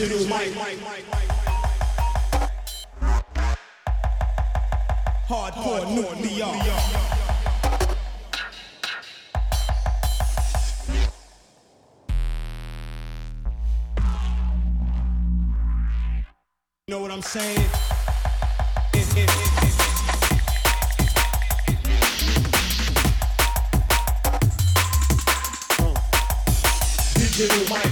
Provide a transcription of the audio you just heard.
Digital mic. Hardcore nuclear. You know what I'm saying? Digital mic.